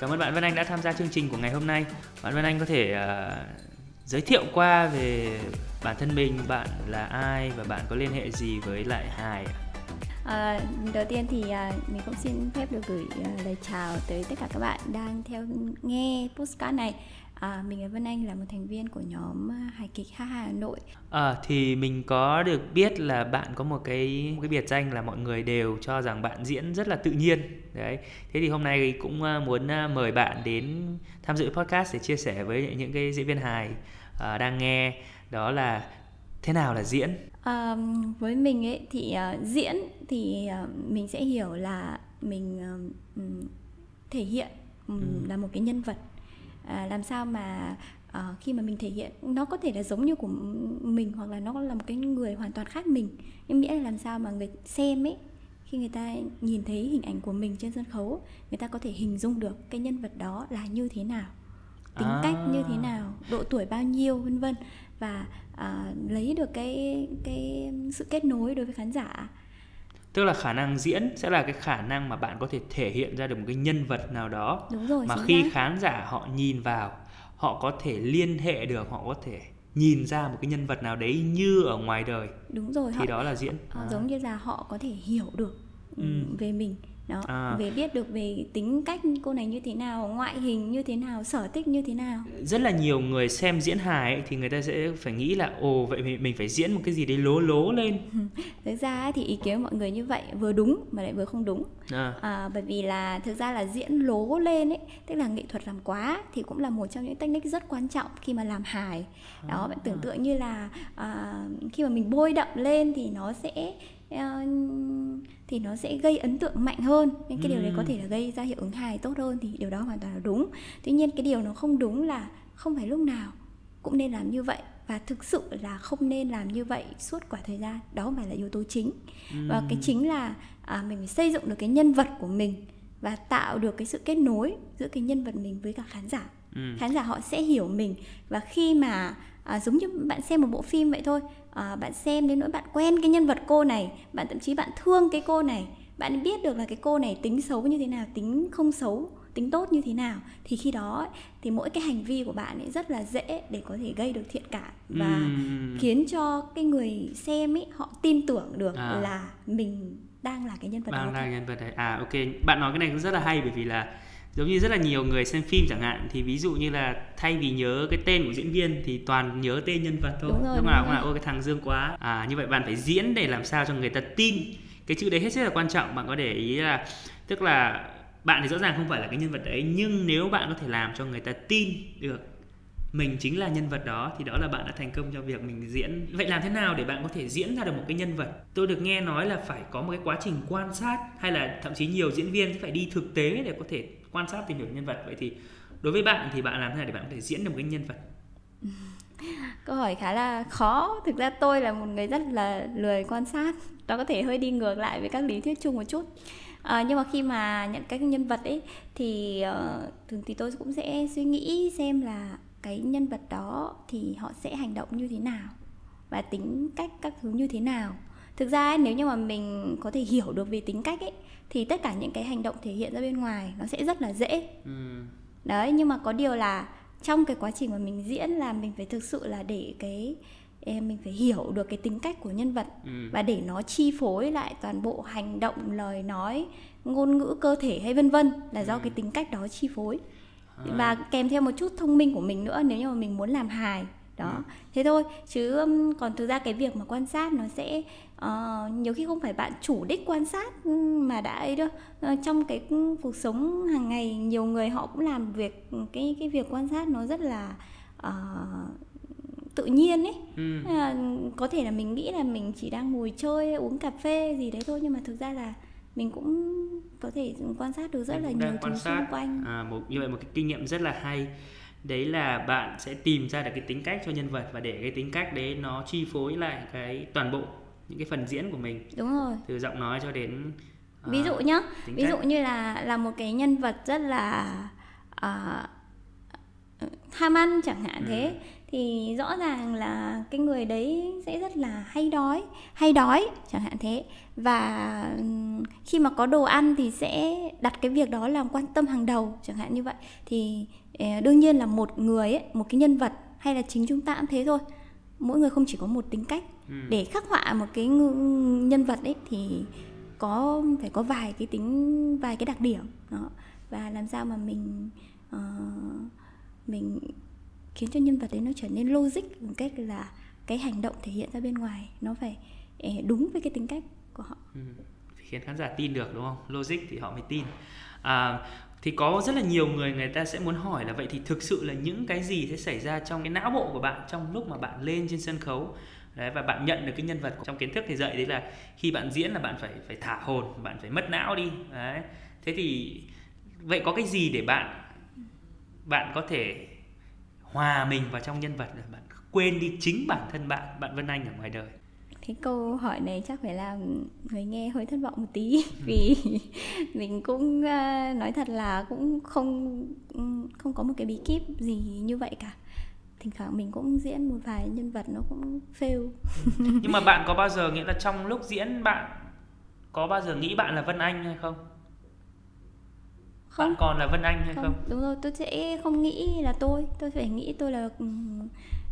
Cảm ơn bạn Vân Anh đã tham gia chương trình của ngày hôm nay. Bạn Vân Anh có thể uh, giới thiệu qua về bản thân mình, bạn là ai và bạn có liên hệ gì với lại Hải ạ À, đầu tiên thì à, mình cũng xin phép được gửi à, lời chào tới tất cả các bạn đang theo nghe postcard này. À, mình là Vân Anh là một thành viên của nhóm hài kịch Ha Hà Nội. À, thì mình có được biết là bạn có một cái một cái biệt danh là mọi người đều cho rằng bạn diễn rất là tự nhiên. Đấy. Thế thì hôm nay cũng muốn mời bạn đến tham dự podcast để chia sẻ với những cái diễn viên hài à, đang nghe đó là thế nào là diễn À, với mình ấy thì uh, diễn thì uh, mình sẽ hiểu là mình uh, thể hiện um, ừ. là một cái nhân vật à, làm sao mà uh, khi mà mình thể hiện nó có thể là giống như của mình hoặc là nó là một cái người hoàn toàn khác mình nhưng nghĩa là làm sao mà người xem ấy khi người ta nhìn thấy hình ảnh của mình trên sân khấu người ta có thể hình dung được cái nhân vật đó là như thế nào tính à. cách như thế nào độ tuổi bao nhiêu vân vân và à, lấy được cái cái sự kết nối đối với khán giả tức là khả năng diễn sẽ là cái khả năng mà bạn có thể thể hiện ra được một cái nhân vật nào đó Đúng rồi, mà khi ra. khán giả họ nhìn vào họ có thể liên hệ được họ có thể nhìn ra một cái nhân vật nào đấy như ở ngoài đời đúng rồi thì họ, đó là diễn à. giống như là họ có thể hiểu được ừ. về mình đó à. về biết được về tính cách cô này như thế nào ngoại hình như thế nào sở thích như thế nào rất là nhiều người xem diễn hài ấy, thì người ta sẽ phải nghĩ là ồ vậy mình phải diễn một cái gì đấy lố lố lên thực ra thì ý kiến mọi người như vậy vừa đúng mà lại vừa không đúng à. À, bởi vì là thực ra là diễn lố lên ấy tức là nghệ thuật làm quá thì cũng là một trong những technique rất quan trọng khi mà làm hài đó à. bạn tưởng tượng như là à, khi mà mình bôi đậm lên thì nó sẽ thì nó sẽ gây ấn tượng mạnh hơn. Nên cái điều đấy có thể là gây ra hiệu ứng hài tốt hơn thì điều đó hoàn toàn là đúng. Tuy nhiên cái điều nó không đúng là không phải lúc nào cũng nên làm như vậy và thực sự là không nên làm như vậy suốt quả thời gian. Đó không phải là yếu tố chính. Và cái chính là à, mình phải xây dựng được cái nhân vật của mình và tạo được cái sự kết nối giữa cái nhân vật mình với cả khán giả ừ. khán giả họ sẽ hiểu mình và khi mà à, giống như bạn xem một bộ phim vậy thôi à, bạn xem đến nỗi bạn quen cái nhân vật cô này bạn thậm chí bạn thương cái cô này bạn biết được là cái cô này tính xấu như thế nào tính không xấu tính tốt như thế nào thì khi đó thì mỗi cái hành vi của bạn ấy rất là dễ để có thể gây được thiện cảm và uhm. khiến cho cái người xem ấy họ tin tưởng được à. là mình đang là cái nhân vật đang đó là nhân vật đấy à ok bạn nói cái này cũng rất là hay bởi vì là giống như rất là nhiều người xem phim chẳng hạn thì ví dụ như là thay vì nhớ cái tên của diễn viên thì toàn nhớ tên nhân vật thôi. Đúng rồi, lúc nào cũng là ôi cái thằng dương quá. À như vậy bạn phải diễn để làm sao cho người ta tin. Cái chữ đấy hết sức là quan trọng bạn có để ý là tức là bạn thì rõ ràng không phải là cái nhân vật đấy nhưng nếu bạn có thể làm cho người ta tin được mình chính là nhân vật đó thì đó là bạn đã thành công cho việc mình diễn. Vậy làm thế nào để bạn có thể diễn ra được một cái nhân vật? Tôi được nghe nói là phải có một cái quá trình quan sát hay là thậm chí nhiều diễn viên phải đi thực tế để có thể quan sát tìm hiểu nhân vật. Vậy thì đối với bạn thì bạn làm thế nào để bạn có thể diễn được một cái nhân vật? Câu hỏi khá là khó. Thực ra tôi là một người rất là lười quan sát. Nó có thể hơi đi ngược lại với các lý thuyết chung một chút. À, nhưng mà khi mà nhận các nhân vật ấy thì uh, thường thì tôi cũng sẽ suy nghĩ xem là cái nhân vật đó thì họ sẽ hành động như thế nào và tính cách các thứ như thế nào thực ra ấy, nếu như mà mình có thể hiểu được về tính cách ấy thì tất cả những cái hành động thể hiện ra bên ngoài nó sẽ rất là dễ ừ. đấy nhưng mà có điều là trong cái quá trình mà mình diễn là mình phải thực sự là để cái mình phải hiểu được cái tính cách của nhân vật ừ. và để nó chi phối lại toàn bộ hành động lời nói ngôn ngữ cơ thể hay vân vân là do ừ. cái tính cách đó chi phối à. và kèm theo một chút thông minh của mình nữa nếu như mà mình muốn làm hài đó ừ. thế thôi. Chứ còn thực ra cái việc mà quan sát nó sẽ uh, nhiều khi không phải bạn chủ đích quan sát mà đã ấy đâu. Uh, trong cái cuộc sống hàng ngày nhiều người họ cũng làm việc cái cái việc quan sát nó rất là uh, tự nhiên ấy. Ừ. uh, có thể là mình nghĩ là mình chỉ đang ngồi chơi uống cà phê gì đấy thôi nhưng mà thực ra là mình cũng có thể quan sát được rất mình là nhiều thứ xung quanh. à, một như vậy một cái kinh nghiệm rất là hay đấy là bạn sẽ tìm ra được cái tính cách cho nhân vật và để cái tính cách đấy nó chi phối lại cái toàn bộ những cái phần diễn của mình đúng rồi từ giọng nói cho đến uh, ví dụ nhá ví cách. dụ như là là một cái nhân vật rất là uh, ham ăn chẳng hạn ừ. thế thì rõ ràng là cái người đấy sẽ rất là hay đói hay đói chẳng hạn thế. Và khi mà có đồ ăn thì sẽ đặt cái việc đó làm quan tâm hàng đầu chẳng hạn như vậy. Thì ờ, đương nhiên là một người ấy, một cái nhân vật hay là chính chúng ta cũng thế thôi. Mỗi người không chỉ có một tính cách. Ừ. để khắc họa một cái nhân vật ấy thì có phải có vài cái tính vài cái đặc điểm đó. Và làm sao mà mình uh, mình khiến cho nhân vật đấy nó trở nên logic một cách là cái hành động thể hiện ra bên ngoài nó phải ờ, đúng với cái tính cách của họ. Ừ. khiến khán giả tin được đúng không? Logic thì họ mới tin. À, thì có rất là nhiều người người ta sẽ muốn hỏi là vậy thì thực sự là những cái gì sẽ xảy ra trong cái não bộ của bạn trong lúc mà bạn lên trên sân khấu? Đấy và bạn nhận được cái nhân vật trong kiến thức thì dạy đấy là khi bạn diễn là bạn phải phải thả hồn bạn phải mất não đi. Đấy. Thế thì vậy có cái gì để bạn bạn có thể hòa mình vào trong nhân vật rồi bạn quên đi chính bản thân bạn bạn Vân Anh ở ngoài đời. Cái câu hỏi này chắc phải làm người nghe hơi thất vọng một tí vì mình cũng uh, nói thật là cũng không không có một cái bí kíp gì như vậy cả. Thỉnh thoảng mình cũng diễn một vài nhân vật nó cũng fail. Nhưng mà bạn có bao giờ nghĩa là trong lúc diễn bạn có bao giờ nghĩ bạn là Vân Anh hay không bạn còn là Vân Anh hay không, không? đúng rồi tôi sẽ không nghĩ là tôi tôi phải nghĩ tôi là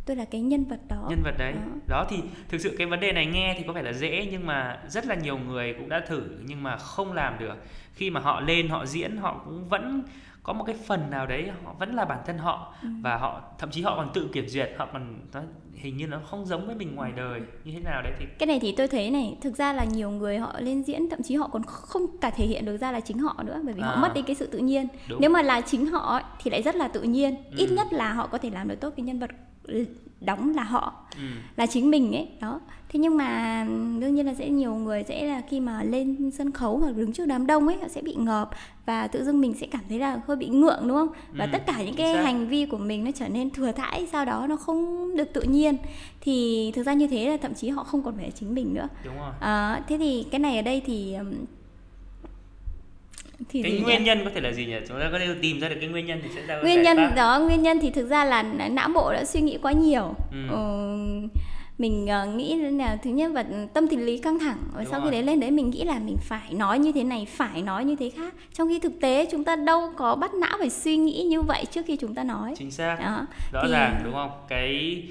tôi là cái nhân vật đó nhân vật đấy đó. đó thì thực sự cái vấn đề này nghe thì có vẻ là dễ nhưng mà rất là nhiều người cũng đã thử nhưng mà không làm được khi mà họ lên họ diễn họ cũng vẫn có một cái phần nào đấy họ vẫn là bản thân họ ừ. và họ thậm chí họ còn tự kiểm duyệt họ còn nó hình như nó không giống với mình ngoài đời như thế nào đấy thì cái này thì tôi thấy này thực ra là nhiều người họ lên diễn thậm chí họ còn không cả thể hiện được ra là chính họ nữa bởi vì à. họ mất đi cái sự tự nhiên Đúng. nếu mà là chính họ thì lại rất là tự nhiên ừ. ít nhất là họ có thể làm được tốt cái nhân vật đóng là họ ừ. là chính mình ấy đó. Thế nhưng mà đương nhiên là sẽ nhiều người sẽ là khi mà lên sân khấu hoặc đứng trước đám đông ấy họ sẽ bị ngợp và tự dưng mình sẽ cảm thấy là hơi bị ngượng đúng không? Và ừ, tất cả những cái hành vi của mình nó trở nên thừa thãi sau đó nó không được tự nhiên. Thì thực ra như thế là thậm chí họ không còn phải là chính mình nữa. Đúng rồi. À, thế thì cái này ở đây thì thì cái nguyên nhỉ? nhân có thể là gì nhỉ chúng ta có thể tìm ra được cái nguyên nhân thì sẽ ra nguyên nhân pháp. đó nguyên nhân thì thực ra là não bộ đã suy nghĩ quá nhiều ừ. Ừ, mình uh, nghĩ là thứ nhất là tâm tình lý căng thẳng và Đúng sau rồi. khi đấy lên đấy mình nghĩ là mình phải nói như thế này phải nói như thế khác trong khi thực tế chúng ta đâu có bắt não phải suy nghĩ như vậy trước khi chúng ta nói chính xác đó. rõ thì... ràng đúng không cái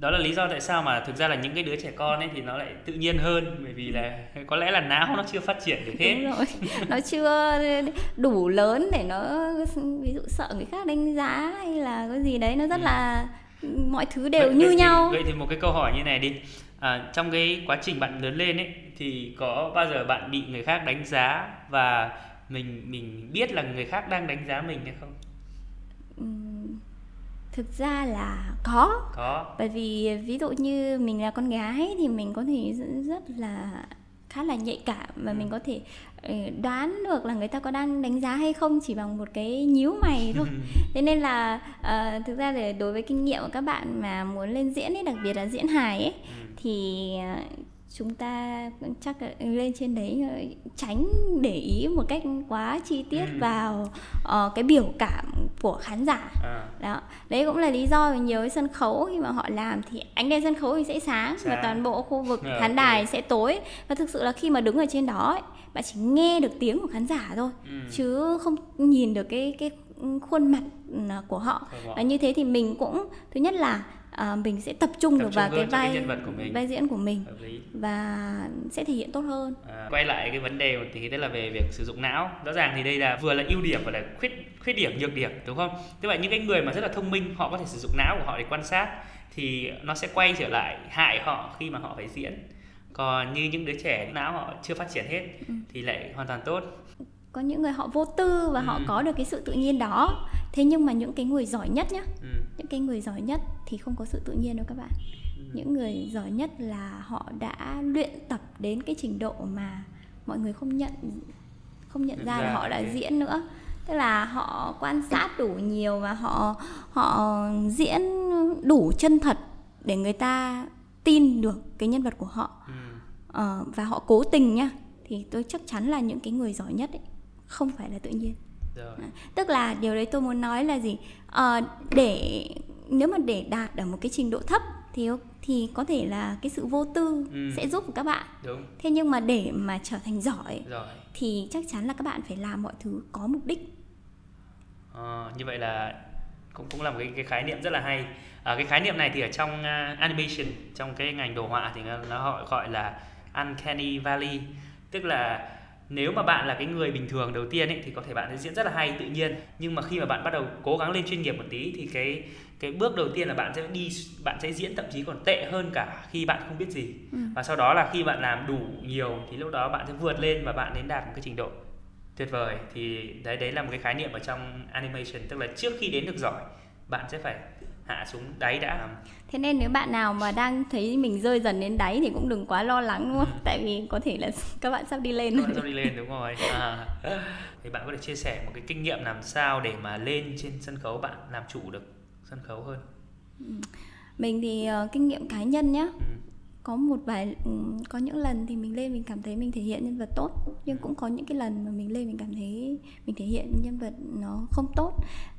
đó là lý do tại sao mà thực ra là những cái đứa trẻ con ấy thì nó lại tự nhiên hơn bởi vì là có lẽ là não nó chưa phát triển được hết Đúng rồi. nó chưa đủ lớn để nó ví dụ sợ người khác đánh giá hay là cái gì đấy nó rất ừ. là mọi thứ đều vậy, như vậy nhau thì, vậy thì một cái câu hỏi như này đi à, trong cái quá trình bạn lớn lên ấy thì có bao giờ bạn bị người khác đánh giá và mình mình biết là người khác đang đánh giá mình hay không thực ra là có có bởi vì ví dụ như mình là con gái thì mình có thể rất là khá là nhạy cảm và ừ. mình có thể ờ, đoán được là người ta có đang đánh giá hay không chỉ bằng một cái nhíu mày thôi thế nên là uh, thực ra để đối với kinh nghiệm của các bạn mà muốn lên diễn ấy đặc biệt là diễn hài ấy ừ. thì uh, chúng ta chắc lên trên đấy tránh để ý một cách quá chi tiết ừ. vào uh, cái biểu cảm của khán giả à. đó đấy cũng là lý do vì nhiều cái sân khấu khi mà họ làm thì ánh đèn sân khấu thì sẽ sáng, và toàn bộ khu vực à, khán đài okay. sẽ tối và thực sự là khi mà đứng ở trên đó ấy, bạn chỉ nghe được tiếng của khán giả thôi ừ. chứ không nhìn được cái cái khuôn mặt ừ, của họ và như thế thì mình cũng thứ nhất là à, mình sẽ tập trung tập được vào cái vai cái nhân vật của mình. vai diễn của mình và sẽ thể hiện tốt hơn. À, quay lại cái vấn đề một tí tức là về việc sử dụng não. Rõ ràng thì đây là vừa là ưu điểm và là khuyết khuyết điểm nhược điểm đúng không? Tức là những cái người mà rất là thông minh họ có thể sử dụng não của họ để quan sát thì nó sẽ quay trở lại hại họ khi mà họ phải diễn. Còn như những đứa trẻ não họ chưa phát triển hết ừ. thì lại hoàn toàn tốt có những người họ vô tư và ừ. họ có được cái sự tự nhiên đó thế nhưng mà những cái người giỏi nhất nhá ừ. những cái người giỏi nhất thì không có sự tự nhiên đâu các bạn ừ. những người giỏi nhất là họ đã luyện tập đến cái trình độ mà mọi người không nhận không nhận ra, ra là họ đã okay. diễn nữa tức là họ quan sát đủ nhiều và họ họ diễn đủ chân thật để người ta tin được cái nhân vật của họ ừ. ờ, và họ cố tình nhá thì tôi chắc chắn là những cái người giỏi nhất ấy, không phải là tự nhiên. Rồi. tức là điều đấy tôi muốn nói là gì? À, để nếu mà để đạt ở một cái trình độ thấp thì thì có thể là cái sự vô tư Ừ. sẽ giúp các bạn. Đúng. Thế nhưng mà để mà trở thành giỏi rồi thì chắc chắn là các bạn phải làm mọi thứ có mục đích. Ờ, như vậy là cũng cũng là một cái, cái khái niệm rất là hay. À, cái khái niệm này thì ở trong à, animation trong cái ngành đồ họa thì nó, nó họ gọi là uncanny valley. Tức là nếu mà bạn là cái người bình thường đầu tiên ấy thì có thể bạn sẽ diễn rất là hay tự nhiên. Nhưng mà khi mà bạn bắt đầu cố gắng lên chuyên nghiệp một tí thì cái cái bước đầu tiên là bạn sẽ đi bạn sẽ diễn thậm chí còn tệ hơn cả khi bạn không biết gì. Ừ. và sau đó là khi bạn làm đủ nhiều thì lúc đó bạn sẽ vượt lên và bạn đến đạt một cái trình độ tuyệt vời. Thì đấy đấy là một cái khái niệm ở trong animation tức là trước khi đến được giỏi bạn sẽ phải hạ xuống đáy đã. Thế nên nếu bạn nào mà đang thấy mình rơi dần đến đáy thì cũng đừng quá lo lắng đúng không? Tại vì có thể là các bạn sắp đi lên. Bạn sắp đi lên đúng rồi. À. thì bạn có thể chia sẻ một cái kinh nghiệm làm sao để mà lên trên sân khấu bạn làm chủ được sân khấu hơn? Mình thì ờ, kinh nghiệm cá nhân nhá. Ừ có một vài ừ, có những lần thì mình lên mình cảm thấy mình thể hiện nhân vật tốt nhưng cũng có những cái lần mà mình lên mình cảm thấy mình thể hiện nhân vật nó không tốt.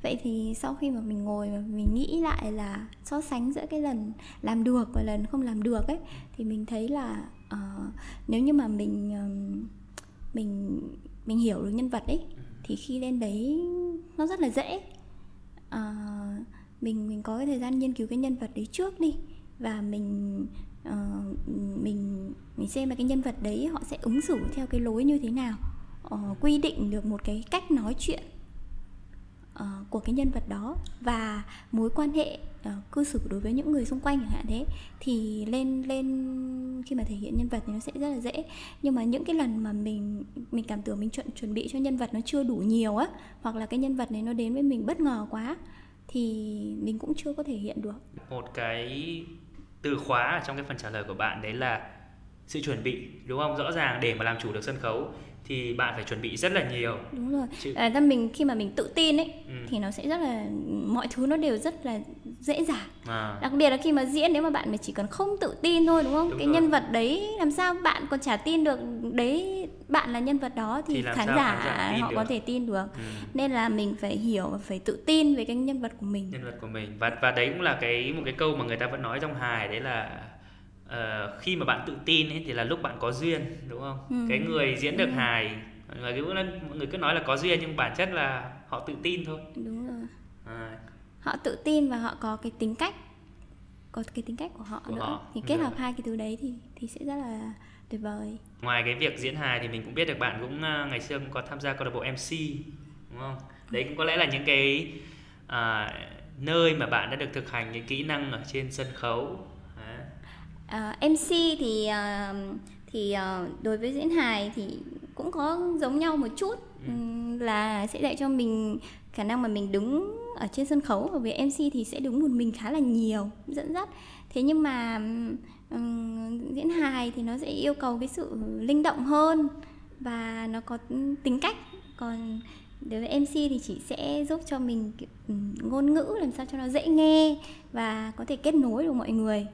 Vậy thì sau khi mà mình ngồi và mình nghĩ lại là so sánh giữa cái lần làm được và lần không làm được ấy thì mình thấy là uh, nếu như mà mình uh, mình mình hiểu được nhân vật ấy thì khi lên đấy nó rất là dễ. Uh, mình mình có cái thời gian nghiên cứu cái nhân vật đấy trước đi và mình uh, mình mình xem là cái nhân vật đấy họ sẽ ứng xử theo cái lối như thế nào. Uh, quy định được một cái cách nói chuyện uh, của cái nhân vật đó và mối quan hệ uh, cư xử đối với những người xung quanh chẳng hạn thế. Thì lên lên khi mà thể hiện nhân vật thì nó sẽ rất là dễ. Nhưng mà những cái lần mà mình mình cảm tưởng mình chuẩn chuẩn bị cho nhân vật nó chưa đủ nhiều á hoặc là cái nhân vật này nó đến với mình bất ngờ quá thì mình cũng chưa có thể hiện được. Một cái từ khóa ở trong cái phần trả lời của bạn, đấy là sự chuẩn bị, đúng không? Rõ ràng để mà làm chủ được sân khấu thì bạn phải chuẩn bị rất là nhiều đúng rồi Chứ- à, ra mình khi mà mình tự tin ấy Ừ. thì nó sẽ rất là mọi thứ nó đều rất là dễ dàng à, đặc biệt là khi mà diễn nếu mà bạn mà chỉ cần không tự tin thôi đúng không Đúng cái rồi. nhân vật đấy làm sao bạn còn chả tin được đấy bạn là nhân vật đó thì, Thì khán giả, khán giả họ được? có thể tin được ừ. nên là mình phải hiểu và phải tự tin về cái nhân vật của mình nhân vật của mình và và đấy cũng là cái một cái câu mà người ta vẫn nói trong hài đấy là ờ, khi mà bạn tự tin ấy thì là lúc bạn có duyên đúng không? Ừ. cái người diễn được hài mọi người cứ mọi người cứ nói là có duyên nhưng bản chất là họ tự tin thôi. Đúng rồi. À, họ tự tin và họ có cái tính cách có cái tính cách của họ Của nữa. họ, thì kết rồi. hợp hai cái thứ đấy thì thì sẽ rất là tuyệt vời. Ngoài cái việc diễn hài thì mình cũng biết được bạn cũng ờ, ngày xưa cũng có tham gia câu lạc bộ MC đúng không? Đấy cũng có lẽ là những cái à, nơi mà bạn đã được thực hành những kỹ năng ở trên sân khấu. À, MC thì à, thì à, đối với diễn hài thì cũng có giống nhau một chút. Ừm, là sẽ dạy cho mình khả năng mà mình đứng ở trên sân khấu và về MC thì sẽ đứng một mình khá là nhiều dẫn dắt. Thế nhưng mà ừm, diễn hài thì nó sẽ yêu cầu cái sự linh động hơn và nó có tính cách. Còn đối với MC thì chỉ sẽ giúp cho mình ngôn ngữ làm sao cho nó dễ nghe và có thể kết nối được mọi người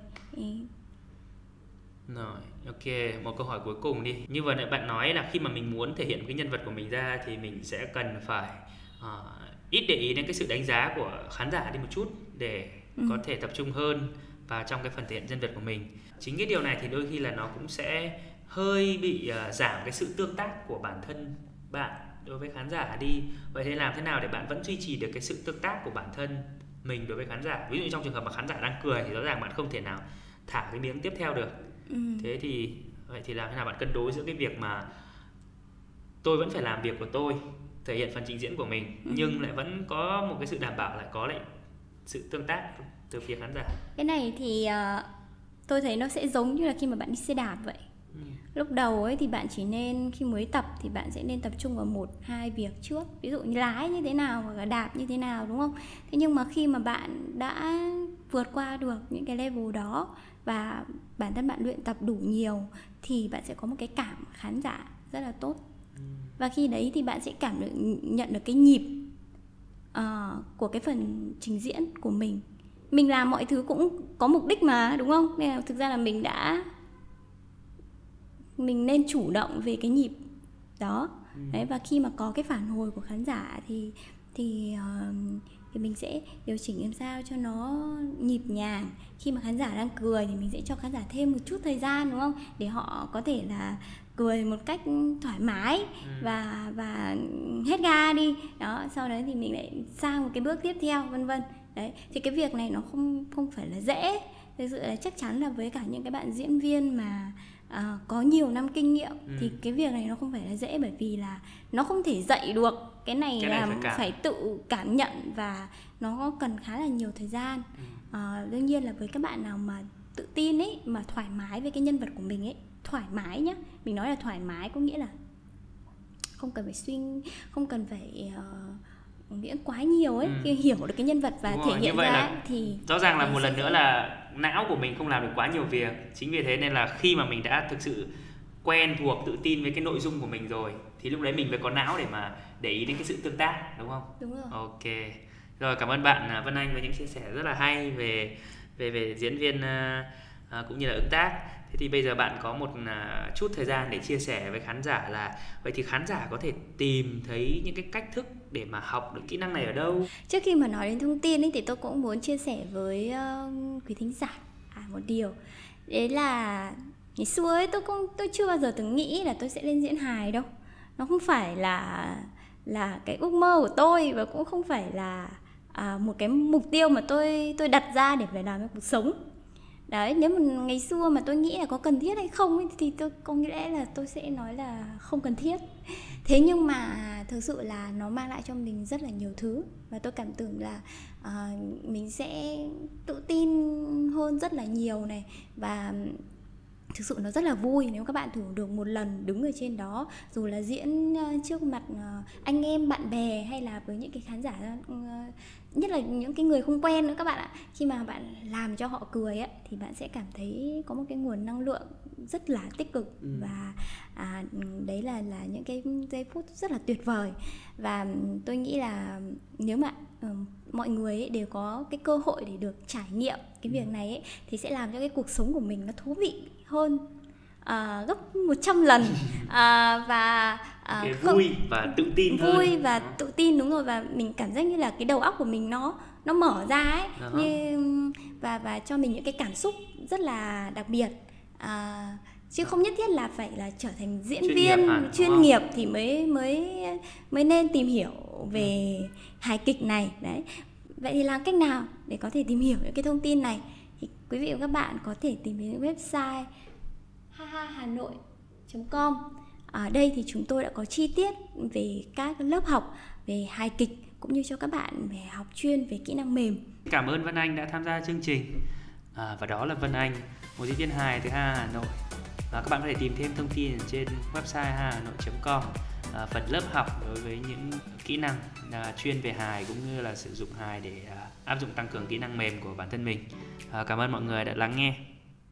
Rồi, ok, một câu hỏi cuối cùng đi. Như vừa nãy bạn nói là khi mà mình muốn thể hiện cái nhân vật của mình ra thì mình sẽ cần phải ờ, ít để ý đến cái sự đánh giá của khán giả đi một chút để Ừ. có thể tập trung hơn vào trong cái phần thể hiện nhân vật của mình. Chính cái điều này thì đôi khi là nó cũng sẽ hơi bị ờ, giảm cái sự tương tác của bản thân bạn đối với khán giả đi. Vậy thì làm thế nào để bạn vẫn duy trì được cái sự tương tác của bản thân mình đối với khán giả? Ví dụ trong trường hợp mà khán giả đang cười thì rõ ràng bạn không thể nào thả cái miếng tiếp theo được ừ. thế thì vậy thì làm thế nào bạn cân đối giữa cái việc mà tôi vẫn phải làm việc của tôi thể hiện phần trình diễn của mình Ừ. nhưng lại vẫn có một cái sự đảm bảo lại có lại sự tương tác từ phía khán giả cái này thì ờ, tôi thấy nó sẽ giống như là khi mà bạn đi xe đạp vậy Ừ. lúc đầu ấy thì bạn chỉ nên khi mới tập thì bạn sẽ nên tập trung vào một hai việc trước ví dụ như lái như thế nào hoặc là đạp như thế nào đúng không thế nhưng mà khi mà bạn đã vượt qua được những cái level đó và bản thân bạn luyện tập đủ nhiều thì bạn sẽ có một cái cảm khán giả rất là tốt. Và khi đấy thì bạn sẽ cảm được nhận được cái nhịp ờ, của cái phần trình diễn của mình. Mình làm mọi thứ cũng có mục đích mà đúng không? Nên là thực ra là mình đã mình nên chủ động về cái nhịp đó. Đấy và khi mà có cái phản hồi của khán giả thì thì uh, thì mình sẽ điều chỉnh làm sao cho nó nhịp nhàng. Khi mà khán giả đang cười thì mình sẽ cho khán giả thêm một chút thời gian đúng không? Để họ có thể là cười một cách thoải mái ừ. và và hết ga đi. Đó sau đấy thì mình lại sang một cái bước tiếp theo vân vân. Đấy thì cái việc này nó không không phải là dễ. Thực sự là chắc chắn là với cả những cái bạn diễn viên mà à, có nhiều năm kinh nghiệm ừ. thì cái việc này nó không phải là dễ bởi vì là nó không thể dạy được cái này, cái này là phải, phải tự cảm nhận và nó cần khá là nhiều thời gian. Ừ. à, đương nhiên là với các bạn nào mà tự tin ấy mà thoải mái với cái nhân vật của mình ấy thoải mái nhá. Mình nói là thoải mái có nghĩa là không cần phải suy không cần phải uh, nghĩa quá nhiều ấy ừ. hiểu được cái nhân vật và Đúng thể rồi, hiện ra thì rõ ràng là một lần nữa là não của mình không làm được quá nhiều việc. Chính vì thế nên là khi mà mình đã thực sự quen thuộc tự tin với cái nội dung của mình rồi thì lúc đấy mình mới có não để mà để ý đến cái sự tương tác đúng không? Đúng rồi. Ok. Rồi cảm ơn bạn à, Vân Anh với những chia sẻ rất là hay về về về diễn viên uh, cũng như là ứng tác. Thế thì bây giờ bạn có một uh, chút thời gian để chia sẻ với khán giả là vậy thì khán giả có thể tìm thấy những cái cách thức để mà học được kỹ năng này ở đâu? Trước khi mà nói đến thông tin ấy, thì tôi cũng muốn chia sẻ với uh, quý thính giả à, một điều. Đấy là ngày xưa ấy tôi cũng tôi chưa bao giờ từng nghĩ là tôi sẽ lên diễn hài đâu nó không phải là là cái ước mơ của tôi và cũng không phải là à, một cái mục tiêu mà tôi tôi đặt ra để phải làm cái cuộc sống. Đấy nếu mà ngày xưa mà tôi nghĩ là có cần thiết hay không ấy, thì tôi có nghĩa là tôi sẽ nói là không cần thiết. Thế nhưng mà thực sự là nó mang lại cho mình rất là nhiều thứ và tôi cảm tưởng là uh, mình sẽ tự tin hơn rất là nhiều này. Và thực sự nó rất là vui nếu các bạn thử được một lần đứng ở trên đó, dù là diễn ờ, trước mặt ờ, anh em, bạn bè hay là với những cái khán giả ờ, nhất là những cái người không quen nữa các bạn ạ khi mà bạn làm cho họ cười ấy, thì bạn sẽ cảm thấy có một cái nguồn năng lượng rất là tích cực ừ. và à, đấy là là những cái giây phút rất là tuyệt vời và tôi nghĩ là nếu mà um, mọi người ấy đều có cái cơ hội để được trải nghiệm cái việc ừ. này ấy, thì sẽ làm cho cái cuộc sống của mình nó thú vị hơn à, gấp 100 lần. À, và à, okay, không, vui và tự tin vui hơn. và tự tin đúng rồi. Và mình cảm giác như là cái đầu óc của mình nó nó mở ra ấy. Uh-huh. như và và cho mình những cái cảm xúc rất là đặc biệt. À, chứ không nhất thiết là phải là trở thành diễn chuyên viên nghiệp hẳn, chuyên nghiệp thì mới mới mới nên tìm hiểu về ừ. hài kịch này. Đấy. Vậy thì làm cách nào để có thể tìm hiểu những cái thông tin này? Thì quý vị và các bạn có thể tìm đến website hahahanoi.com ở đây thì chúng tôi đã có chi tiết về các lớp học về hài kịch cũng như cho các bạn về học chuyên về kỹ năng mềm. Cảm ơn Vân Anh đã tham gia chương trình. À, và đó là Vân Anh một diễn viên hài từ Ha Hà Nội. Và các bạn có thể tìm thêm thông tin trên website hà nội.com à, phần lớp học đối với những kỹ năng à, chuyên về hài cũng như là sử dụng hài để à, áp dụng tăng cường kỹ năng mềm của bản thân mình. À, cảm ơn mọi người đã lắng nghe.